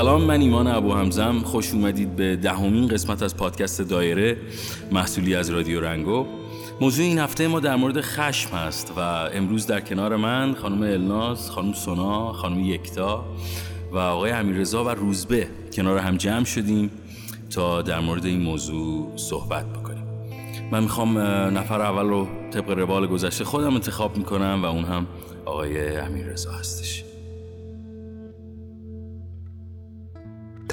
سلام من ایمان ابو همزم خوش اومدید به دهمین قسمت از پادکست دایره محصولی از رادیو رنگو. موضوع این هفته ما در مورد خشم هست و امروز در کنار من خانم الناز، خانم سونا، خانم یکتا و آقای امیررضا و روزبه کنار هم جمع شدیم تا در مورد این موضوع صحبت بکنیم. من می‌خوام نفر اول رو طبق روال گذشته خودم انتخاب می‌کنم و اون هم آقای امیررضا هستش.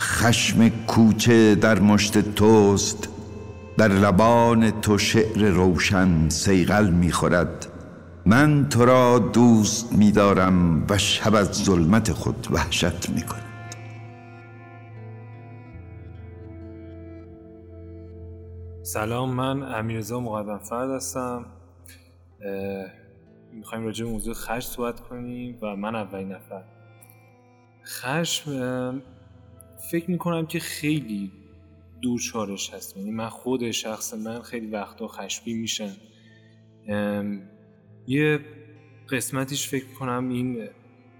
خشم کوچه در مشت توست در لبان تو شعر روشن سیغل می‌خورد. من تو را دوست میدارم و شب از ظلمت خود وحشت می‌کند. سلام من امیرزا مقدم فرد هستم می‌خوایم راجع به موضوع خشم صحبت کنیم و من اولین نفر. خشم فکر می‌کنم که خیلی دوچارش هست. یعنی من خود شخص من خیلی وقتا خشبی میشن یه قسمتیش فکر کنم این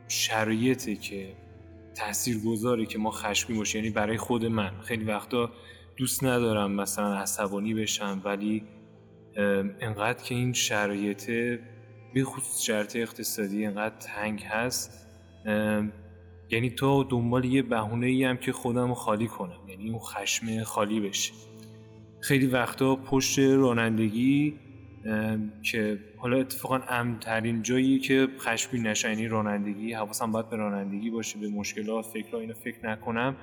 شرایطه که تأثیر گذاره که ما خشبی باشیم. یعنی برای خود من. خیلی وقتا دوست ندارم مثلا عصبانی بشم ولی انقدر که این شرایطه به خصوص شرط اقتصادی انقدر تنگ هست. یعنی تو دنبال یه بهونه ای هم که خودم خالی کنم یعنی اون خشم خالی بشه خیلی وقتا پشت رانندگی که حالا اتفاقا امترین جایی که خشمی نشه یعنی رانندگی حواسم باید به رانندگی باشه به مشکلات فکر اینو فکر نکنم.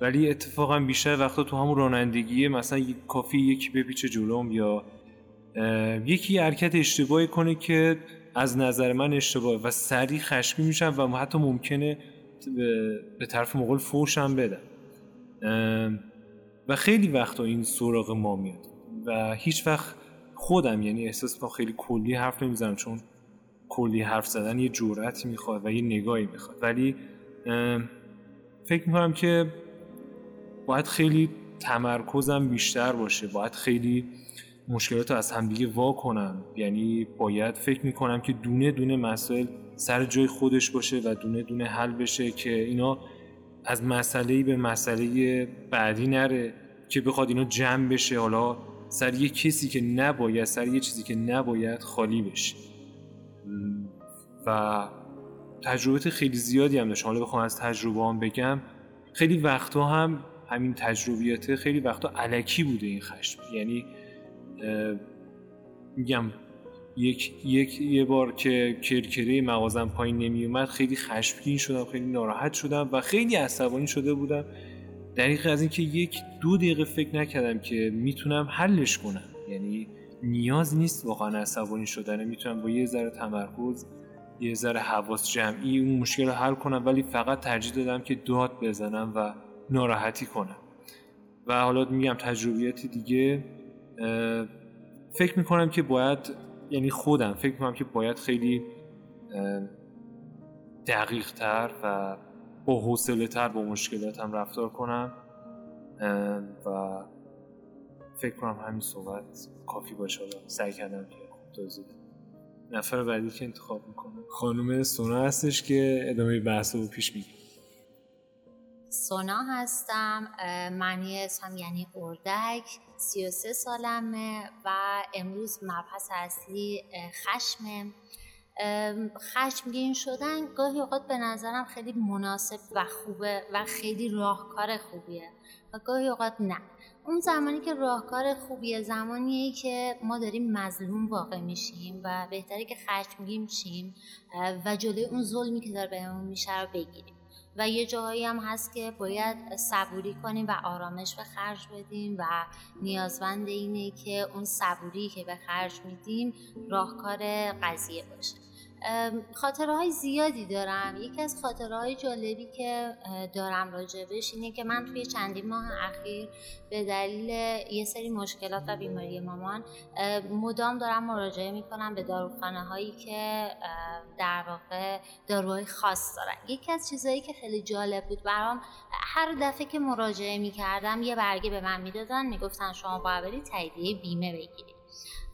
ولی اتفاقا بیشتر وقتا تو همون رانندگی مثلا کافی یکی بپیچه جلوم یا یکی حرکت اشتباهی کنه که از نظر من اشتباه و سریع خشمی میشم و حتی ممکنه به طرف مغول فوش هم و خیلی وقتا این سراغ ما میاد. و هیچ وقت خودم یعنی احساس ما خیلی کلی حرف نمی‌زنم چون کلی حرف زدن یه جورتی می‌خواد و یه نگاهی می‌خواد. ولی فکر می‌کنم که باید خیلی تمرکزم بیشتر باشه. باید خیلی مشکلات رو از همدیگه وا کنم یعنی باید فکر می‌کنم که دونه دونه مسائل سر جای خودش باشه و دونه دونه حل بشه که اینا از مسئله به مسئله بعدی نره که بخواد اینا جمع بشه. حالا سر یه کسی که نباید سر یه چیزی که نباید خالی بشه. و تجربه خیلی زیادی هم داشت. حالا بخوام از تجربه هم بگم. خیلی وقتا هم همین تجربیاته خیلی وقتا علکی بوده این خشم. یعنی میگم یک, یک یه بار که کرکره مغازم پایین نمی اومد خیلی خشمگین شدم خیلی ناراحت شدم و خیلی عصبانی شده بودم. دقیق از اینکه یک دو دقیقه فکر نکردم که می‌تونم حلش کنم. یعنی نیاز نیست واقعا عصبانی شدن. می‌تونم با یه ذره تمرکز یه ذره حواس جمعی اون مشکل رو حل کنم ولی فقط ترجیح دادم که داد بزنم و ناراحتی کنم. و حالا میگم تجربیاتی دیگه فکر می‌کنم که باید یعنی خودم. فکر می‌کنم که باید خیلی دقیق تر و با حوصله تر با مشکلاتم رفتار کنم. و فکر کنم همین صحبت کافی باشه. سعی کردم که خوب توضیح نفر بعدی که انتخاب می‌کنه خانم سونا هستش که ادامه بحث رو پیش میگه سونا هستم. معنی اسمم یعنی اردک 33 سالمه و امروز مبحث اصلی خشمه خشمگین شدن گاهی اوقات به نظرم خیلی مناسب و خوبه و خیلی راهکار خوبیه و گاهی اوقات نه. اون زمانی که راهکار خوبیه زمانیه که ما داریم مظلوم واقع میشیم و بهتره که خشمگین شیم و جلوی اون ظلمی که داره بهمون میشه رو بگیریم. و یه جاهایی هم هست که باید صبوری کنیم و آرامش به خرج بدیم و نیازمند اینه که اون صبوری که به خرج میدیم راهکار قضیه باشه. خاطره های زیادی دارم. یکی از خاطره های جالبی که دارم راجبش اینه که من توی چندین ماه اخیر به دلیل یه سری مشکلات و بیماری مامان مدام دارم مراجعه می‌کنم به داروخانه هایی که در واقع داروهای خاص دارن. یکی از چیزهایی که خیلی جالب بود برام هر دفعه که مراجعه می‌کردم یه برگه به من می‌دادن می‌گفتن شما باید تاییدیه بیمه بگیرید.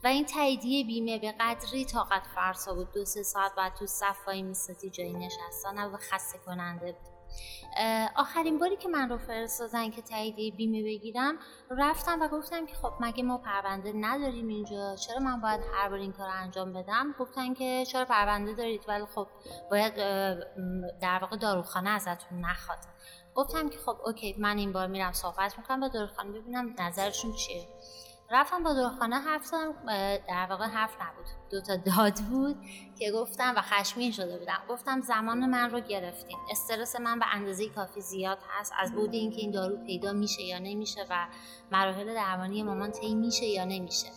و این تاییدیه بیمه به قدری طاقت فرسا بود. دو سه ساعت بعد تو صفایی میستی جایی نشستن و خسته کننده بود. آخرین باری که من رو فرستادن که تاییدیه بیمه بگیرم رفتم و گفتم که خب مگه ما پرونده نداریم اینجا؟ چرا من باید هر بار این کار انجام بدم؟ گفتن که چرا پرونده دارید؟ ولی خب باید در واقع داروخانه ازتون نخواد. گفتم که خب اوکی من این بار میرم صحبت می‌کنم با داروخانه ببینم نظرشون چیه. رفتم با داروخانه حرف زدم در واقع حرف نبود. دو تا داد بود که گفتم و خشمین شده بودم. گفتم زمان من رو گرفتین. استرس من به اندازه کافی زیاد هست. از بود اینکه این دارو پیدا میشه یا نمیشه و مراحل درمانی مامان طی میشه یا نمیشه.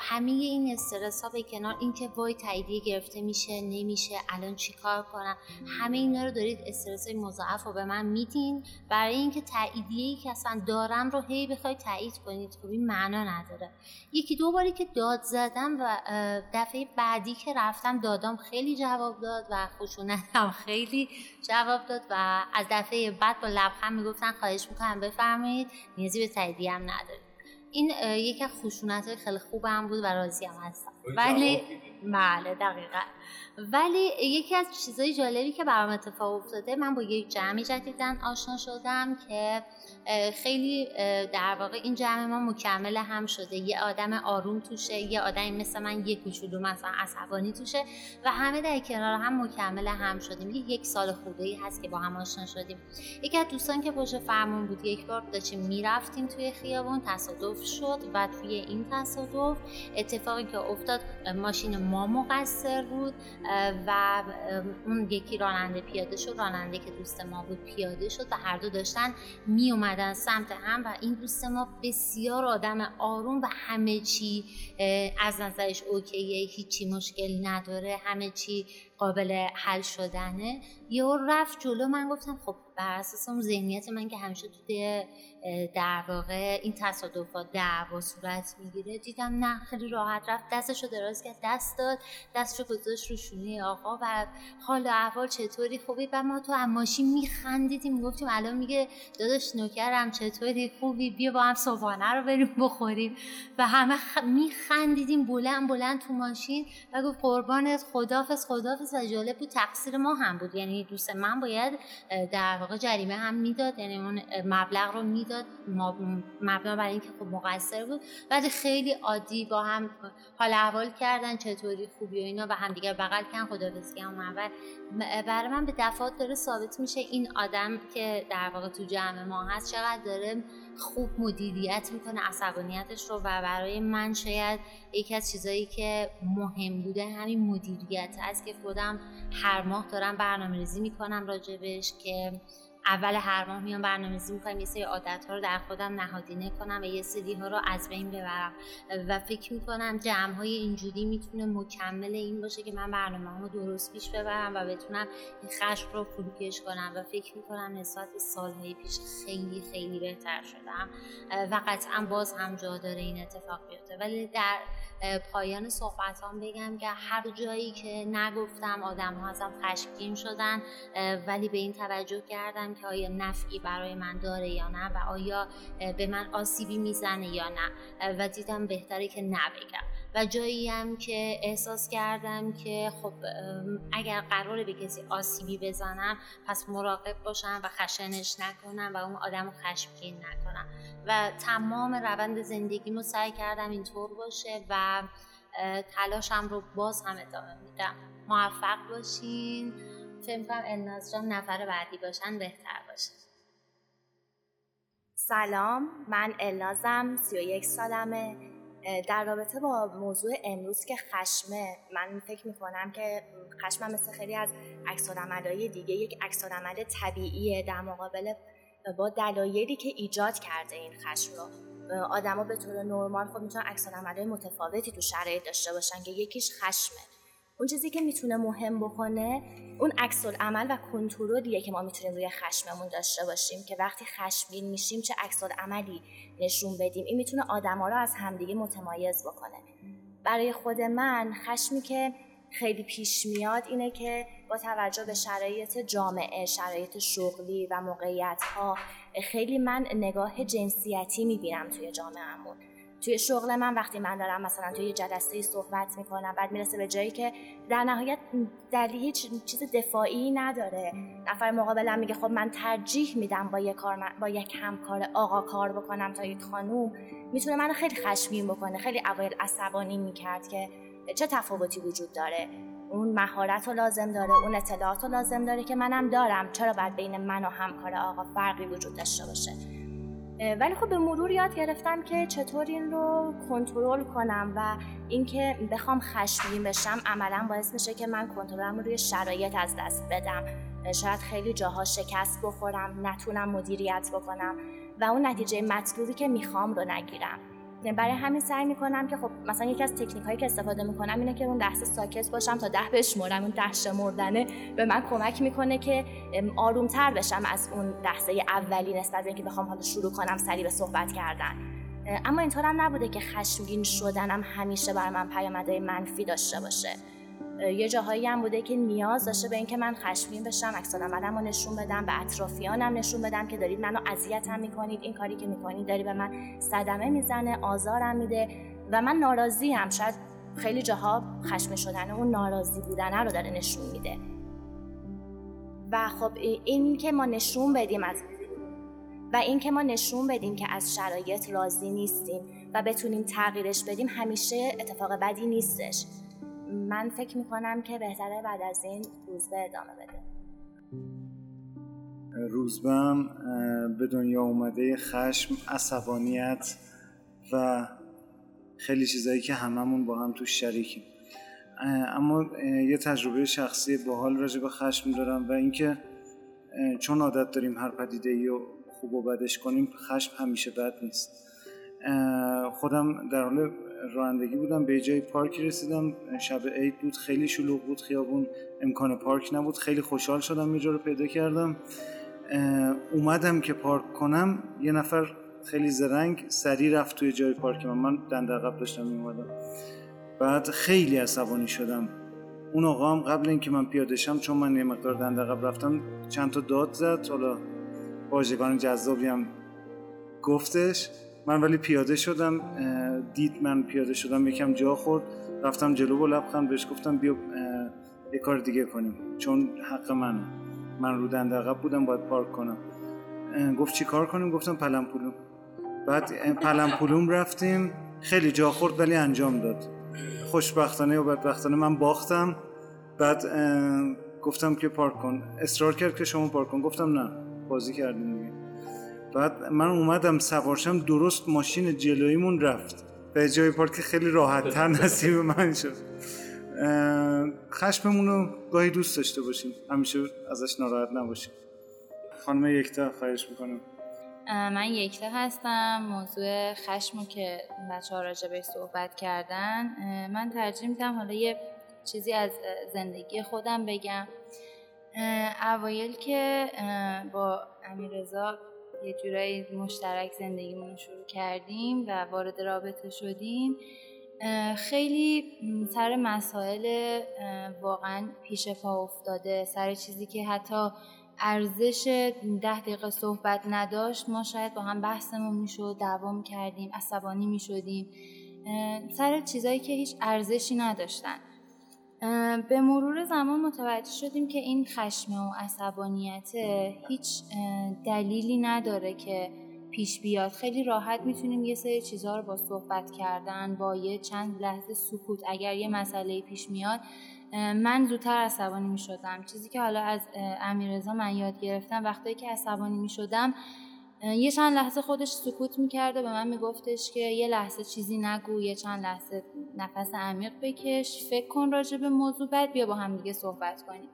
همه این استرس ها به کنار اینکه وای تاییدیه گرفته میشه نمیشه الان چیکار کنم؟ همه اینا رو دارید استرس های مضاعف رو به من میدین. برای اینکه تاییدیه ای که اصلا دارم رو هی بخواید تایید کنید. خب این معنا نداره. یکی دو باری که داد زدم و دفعه بعدی که رفتم دادم خیلی جواب داد و خشونتم خیلی جواب داد و از دفعه بعد با لبخند می‌گفتن خواهش می‌کنم بفرمایید. نیازی به تاییدیه هم این یکی از خشونت های خیلی خوبم بود و راضی هم هستم ولی بله دقیقا. ولی یکی از چیزهای جالبی که برام اتفاق افتاده من با یک جمعی جدیدن آشنا شدم که خیلی در واقع این جمع ما مکمل هم شده. یه آدم آروم توشه یه آدمی مثل من یه کوچولو مثلا عصبانی توشه و همه در کنار هم مکمل هم شدیم. یه یک سال خوده ای هست که با هم آشنا شدیم. یکی از دوستان که پشت فرمون بود یک بار داشتیم می‌رفتیم توی خیابون تصادف شد و توی این تصادف اتفاقی که افتاد ماشین ما مقصر بود و اون یکی راننده پیاده شد راننده که دوست ما بود پیاده شد و هر دو داشتن می اومدن سمت هم و این دوست ما بسیار آدم آروم و همه چی از نظرش اوکیه هیچی مشکل نداره همه چی قابل حل شدنه یه رفت جلو. من گفتم خب بر اساس اون ذهنیت من که همیشه تو در واقع این تصادفات دعوا صورت می‌گیره دیدم نه خیلی راحت رفت. دستشو دراز کرد دست داد دستشو گذاشت رو شونه آقا و حال و احوال چطوری؟ خوبی؟ و ما تو ماشین میخندیدیم گفتیم الان میگه داداش نوکرم چطوری؟ خوبی؟ بیا با هم صبحانه رو بریم بخوریم. و همه خ... میخندیدیم بلند بلند تو ماشین و گفت قربانت خدافز خدافز و جالب بود تقصیر ما هم بود. یعنی دوست من باید در واقع جریمه هم می‌داد یعنی اون مبلغ رو می‌داد. مبنا برای اینکه خب مقصر بود. ولی خیلی عادی با هم حال احوال کردن چطوری خوبی و اینا و همدیگر بغل کردن خداحافظی هم اول برای من به دفعات داره ثابت میشه این آدم که در واقع تو جمع ما هست چقدر داره خوب مدیریت می‌کنه عصبانیتش رو و برای من شاید یکی از چیزایی که مهم بوده همین مدیریت است که خودم هر ماه دارم برنامه ریزی می‌کنم راجبش که اول هر ماه میام برنامه‌ریزی می‌کنم یه سری عادت ها رو در خودم نهادینه کنم و یه سری ها رو از بین ببرم و فکر می‌کنم جمع های اینجوری می‌تونه مکمل این باشه که من برنامه رو درست پیش ببرم و بتونم این خشم رو فروکش کنم و فکر می‌کنم نسبت به سالهای پیش خیلی خیلی بهتر شدم و قطعا باز هم جا داره این اتفاق بیفته. ولی در پایان صحبت هم بگم که هر جایی که نگفتم آدم ها ازم خشمگین شدن ولی به این توجه کردم که آیا نفعی برای من داره یا نه و آیا به من آسیبی می‌زنه یا نه. و دیدم بهتره که نبگم. و جایی هم که احساس کردم که خب اگر قراره به کسی آسیبی بزنم پس مراقب باشم و خشنش نکنم و اون آدم خشمگین نکنم. و تمام روند زندگیمو سعی کردم اینطور باشه و تلاشم رو باز هم ادامه میدم. موفق باشین. فکر کنم الناز جان نفر بعدی باشن بهتر باشه. سلام من النازم 31 سالمه. در رابطه با موضوع امروز که خشمه من فکر می‌کنم که خشم مثل خیلی از عکس دیگه یک عکس طبیعیه در مقابل با دلایلی که ایجاد کرده این خشم رو. آدما به طور نرمال خب می‌تونن عکس متفاوتی تو شرایط داشته باشن که یکیش خشمه. اون چیزی که می‌تونه مهم بکنه اون عکس عمل و کنترلیه که ما می‌تونیم روی خشممون داشته باشیم که وقتی خشمگین میشیم چه عکس عملی نشون بدیم. این می‌تونه آدما رو از همدیگه متمایز بکنه. برای خود من خشمی که خیلی پیش میاد اینه که با توجه به شرایط جامعه شرایط شغلی و موقعیت ها خیلی من نگاه جنسیتی می‌بینم توی جامعهمون. توی شغل من وقتی من دارم مثلا توی جلسه صحبت می‌کنم بعد می‌رسه به جایی که در نهایت دلیل هیچ چیز دفاعی نداره. نفر مقابلم میگه خب من ترجیح میدم با یک کار با یک همکار آقا کار بکنم تا یک خانوم. می‌تونه منو خیلی خشمگین بکنه خیلی اوایل عصبانی می‌کرد که چه تفاوتی وجود داره. اون مهارت رو لازم داره اون اطلاعات رو لازم داره که منم دارم. چرا باید بین من و همکار آقا فرقی وجود داشته باشه؟ ولی خب به مرور یاد گرفتم که چطور این رو کنترل کنم و اینکه بخوام خشمگین بشم عملا باعث میشه که من کنترلم روی شرایط از دست بدم. شاید خیلی جاها شکست بخورم نتونم مدیریت بکنم و اون نتیجه مطلوبی که می‌خوام رو نگیرم. برای همین سعی می‌کنم که خب مثلا یکی از تکنیک هایی که استفاده می‌کنم اینه که اون لحظه ساکت باشم تا ده بشمرم. اون ده شمردنه به من کمک می‌کنه که آرومتر بشم از اون لحظه اولی نسبت به اینکه بخوام حالا شروع کنم سریع به صحبت کردن. اما اینطورم نبوده که خشمگین شدنم همیشه برای من پیامدهای منفی داشته باشه. یه جاهایی هم بوده که نیاز داشته به اینکه من خشمگین بشم عکس رو نشون بدم به اطرافیانم نشون بدم که دارید منو اذیتم می‌کنید این کاری که می‌کنید داری به من صدمه می‌زنه آزارم میده و من ناراضی هم شاید خیلی جاها خشم شدن اون ناراضی بودن رو داره نشون میده. و خب این که ما نشون بدیم از و این که ما نشون بدیم که از شرایط راضی نیستیم و بتونیم تغییرش بدیم همیشه اتفاق بدی نیستش. من فکر می‌کنم که بهتره بعد از این روزبه ادامه بده. روزبم به دنیا اومده خشم عصبانیت و خیلی چیزایی که هممون با هم توش شریکیم. اما یه تجربه شخصی باحال راجع به خشم دارم و اینکه چون عادت داریم هر پدیده ای رو خوب و بدش کنیم خشم همیشه بد نیست. خودم در حال رانندگی بودم به جای پارک رسیدم. شب عید بود خیلی شلوغ بود خیابون امکان پارک نبود. خیلی خوشحال شدم یه رو پیدا کردم. اومدم که پارک کنم یه نفر خیلی زرنگ سری رفت توی جای پارک من. من دنده عقب داشتم میومدم بعد خیلی عصبانی شدم. اون آقا هم قبل اینکه من پیاده شم چون من یه مقدار دنده عقب رفتم چند تا داد زد. حالا واژگان جذابی هم گفتش. من ولی پیاده شدم دید من پیاده شدم یکم جا خورد رفتم جلو با لبخند بهش گفتم بیا یه کار دیگه کنیم چون حق منه. من رو عقب بودم باید پارک کنم. گفت چی کار کنیم؟ گفتم پلم پولوم بعد پلم پولوم رفتیم خیلی جا خورد ولی انجام داد. خوشبختانه و بدبختانه من باختم. بعد گفتم که پارک کن. اصرار کرد که شما پارک کن. گفتم نه بازی کردیم. بعد من اومدم سوارشم درست ماشین جلویمون رفت. به جای پارک خیلی راحت تر نصیب من شد. خشممون رو گاهی دوست داشته باشیم. همیشه ازش ناراحت نباشیم. خانم یکتا خواهش می‌کنم. من یکتا هستم. موضوع خشمو که بچه ها راجع صحبت کردن. من ترجیح میدم حالا یه چیزی از زندگی خودم بگم. اوایل که با امیرزا یه جورایی مشترک زندگیمون شروع کردیم و وارد رابطه شدیم. خیلی سر مسائل واقعا پیش پا افتاده. سر چیزی که حتی ارزش ده دقیقه صحبت نداشت ما شاید با هم بحثمون می‌شد دوام کردیم عصبانی می‌شدیم. سر چیزایی که هیچ ارزشی نداشتن. به مرور زمان متوجه شدیم که این خشم و عصبانیت هیچ دلیلی نداره که پیش بیاد. خیلی راحت می‌تونیم یه سری چیزها رو با صحبت کردن با یه چند لحظه سکوت اگر یه مسئله پیش میاد من زودتر عصبانی می‌شدم. چیزی که حالا از امیرزا من یاد گرفتم وقتی که عصبانی می‌شدم یه چند لحظه خودش سکوت می‌کرد و به من میگفتش که یه لحظه چیزی نگو یه چند لحظه نفس عمیق بکش. فکر کن راجع به موضوع بعد بیا با هم دیگه صحبت کنیم.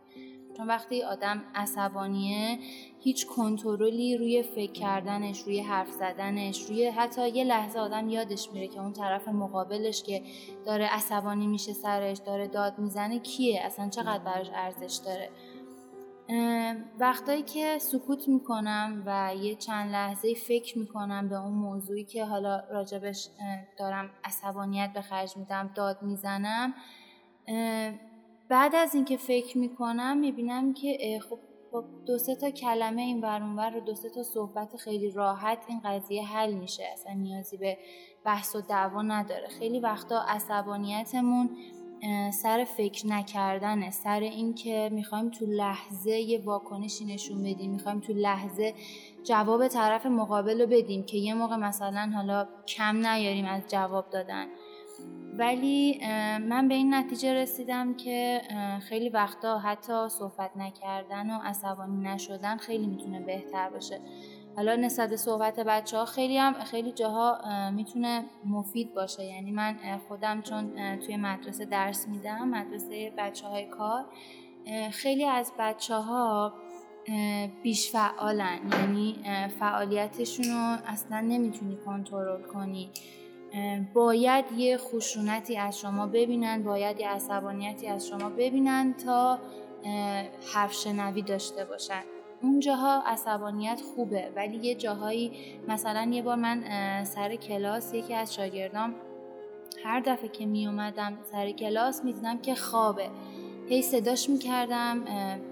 چون وقتی آدم عصبانیه هیچ کنترلی روی فکر کردنش روی حرف زدنش روی حتی یه لحظه آدم یادش میره که اون طرف مقابلش که داره عصبانی میشه سرش داره داد می‌زنه کیه؟ اصلا چقدر براش ارزش داره؟ وقتایی که سکوت می‌کنم و یه چند لحظه فکر می‌کنم به اون موضوعی که حالا راجبش دارم عصبانیت به خرج میدم داد می‌زنم بعد از اینکه فکر می‌کنم می‌بینم که خب با دو سه تا کلمه این ور و دو سه تا صحبت خیلی راحت این قضیه حل میشه. اصلا نیازی به بحث و دعوا نداره. خیلی وقتا عصبانیتمون سر فکر نکردنه. سر اینکه می‌خوایم تو لحظه یه واکنشی نشون بدیم می‌خوایم تو لحظه جواب طرف مقابل رو بدیم که یه موقع مثلا حالا کم نیاریم از جواب دادن. ولی من به این نتیجه رسیدم که خیلی وقتا حتی صحبت نکردن و عصبانی نشدن خیلی می‌تونه بهتر باشه. حالا نسبت صحبت بچه ها خیلی هم خیلی جاها می‌تونه مفید باشه. یعنی من خودم چون توی مدرسه درس میدم مدرسه بچه های کار خیلی از بچه ها بیش فعالن یعنی فعالیتشون رو اصلا نمی‌تونی کنترل کنی. باید یه خشونتی از شما ببینن باید یه عصبانیتی از شما ببینن تا حرف شنوی داشته باشن. اون جاها عصبانیت خوبه ولی یه جاهایی مثلا یه بار من سر کلاس یکی از شاگردام هر دفعه که می اومدم سر کلاس می‌دیدم که خوابه. هی صداش می‌کردم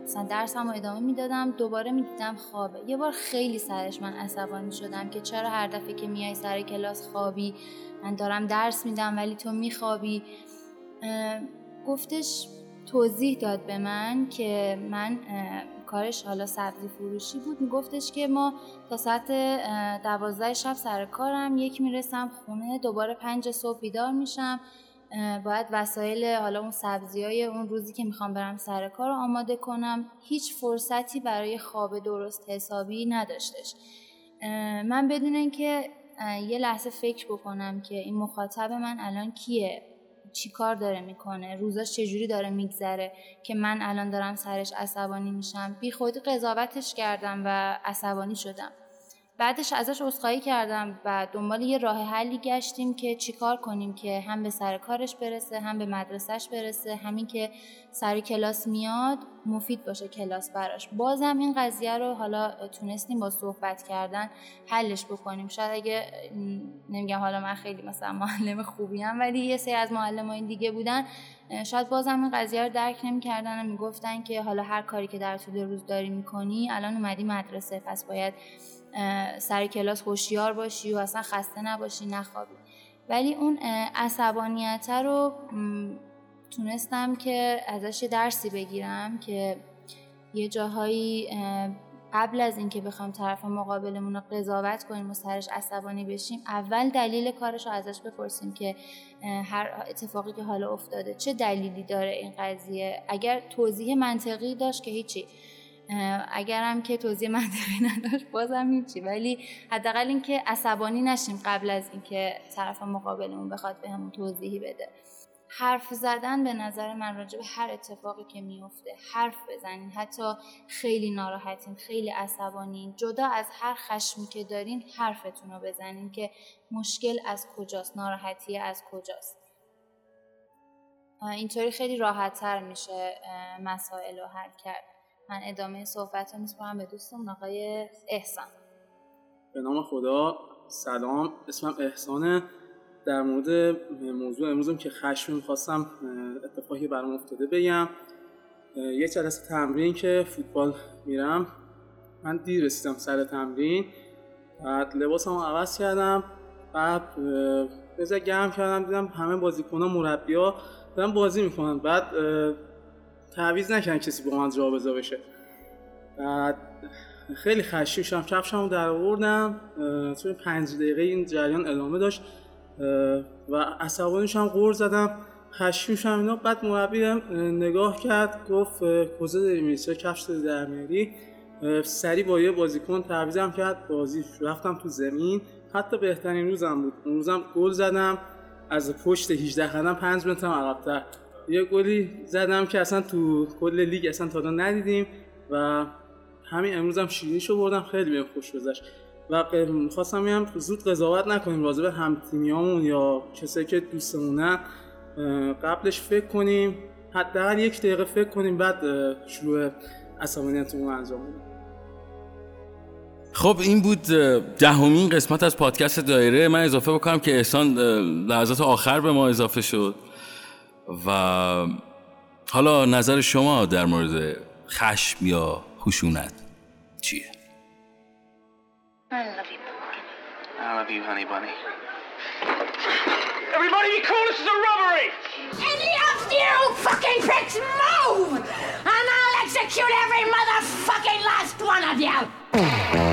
مثلا درسم رو ادامه می‌دادم دوباره می‌دیدم خوابه. یه بار خیلی سرش من عصبانی شدم که چرا هر دفعه که میای سر کلاس خوابی؟ من دارم درس میدم ولی تو میخوابی؟ گفتش توضیح داد به من که من کارش حالا سبزی فروشی بود میگفتش که ما تا ساعت دوازده شب سر کارم یک می‌رسم خونه دوباره پنج صبح بیدار میشم. باید وسایل حالا اون سبزی های اون روزی که می‌خوام برم سر کار آماده کنم. هیچ فرصتی برای خواب درست حسابی نداشتش. من بدون اینکه یه لحظه فکر بکنم که این مخاطب من الان کیه. چی کار داره می‌کنه روزاش چجوری داره میگذره که من الان دارم سرش عصبانی میشم. بی خودی قضاوتش کردم و عصبانی شدم. بعدش ازش عذرخواهی کردم و دنبال یه راه حلی گشتیم که چیکار کنیم که هم به سر کارش برسه هم به مدرسهش برسه. همین که سر کلاس میاد مفید باشه کلاس براش. بازم این قضیه رو حالا تونستیم با صحبت کردن حلش بکنیم. شاید اگه نمیگم حالا من خیلی مثلا معلم خوبی هم ولی یه سری از معلم این دیگه بودن شاید بازم این قضیه رو درک نمی‌کردن و می‌گفتن که حالا هر کاری که در طول روز داری می‌کنی الان اومدی مدرسه پس باید سر کلاس هوشیار باشی و اصلا خسته نباشی نخوابی. ولی اون عصبانیت رو تونستم که ازش درسی بگیرم که یه جاهایی قبل از اینکه بخوام طرف مقابلمون رو قضاوت کنیم و سرش عصبانی بشیم اول دلیل کارش رو ازش بپرسیم که هر اتفاقی که حالا افتاده چه دلیلی داره این قضیه. اگر توضیح منطقی داشت که هیچی. اگرم که توضیح منطقی نداشت بازم هیچی. ولی حداقل اینکه عصبانی نشیم قبل از اینکه طرف مقابلمون بخواد بهمون توضیحی بده. حرف زدن به نظر من راجع به هر اتفاقی که میفته حرف بزنین. حتی خیلی ناراحتین خیلی عصبانین. جدا از هر خشمی که دارین حرفتون رو بزنین که مشکل از کجاست ناراحتی از کجاست. اینطوری خیلی راحتتر میشه مسائل رو حل کرد. من ادامه صحبت رو میسپارم به دوستم آقای احسان. به نام خدا. سلام. اسمم احسانه. در مورد موضوع امروزم که خشم می‌خواستم اتفاقی برام افتاده بگم. یه جلسه تمرین که فوتبال میرم. من دیر رسیدم سر تمرین. بعد لباسمو عوض کردم. بعد بذار گرم کردم. دیدم همه بازیکنان مربیا دارن بازی می‌کنن. بعد تعویز نکردن کسی با من جابجا بشه. بعد خیلی خشی شدم کفشمو در آوردم توی پنج دقیقه این جریان ادامه داشت و عصبانیش هم غور زدم خشی شدم اینا. بعد مربی نگاه کرد گفت کجا داری میری؟ چه کفش داری در میاری؟ سری با یه بازیکن تعویزم کرد بازی رفتم تو زمین. حتی بهترین روزم بود. اون روزم گل زدم از پشت 18 قدم 5 متر عقب‌تر. یه گلی زدم که اصلا تو کل لیگ اصلا تا ندیدیم و همین امروز هم شیرینیشو بردم. خیلی بهم خوش گذشت. و خواستم هم زود قضاوت نکنیم راجع به هم تیمیامون یا کسایی که دوستمونن. قبلش فکر کنیم حداقل یک دقیقه فکر کنیم بعد شروع عصبانیتمون انجام بدیم. خب این بود دهمین قسمت از پادکست دایره. من اضافه بکنم که احسان لحظات آخر به ما اضافه شد. و حالا نظر شما در مورد خشم یا خشونت چیه؟ I love you, I love you, honey bunny. Everybody be cool, this is a robbery! Any of you fucking pricks move! And I'll execute every motherfucking last one of you!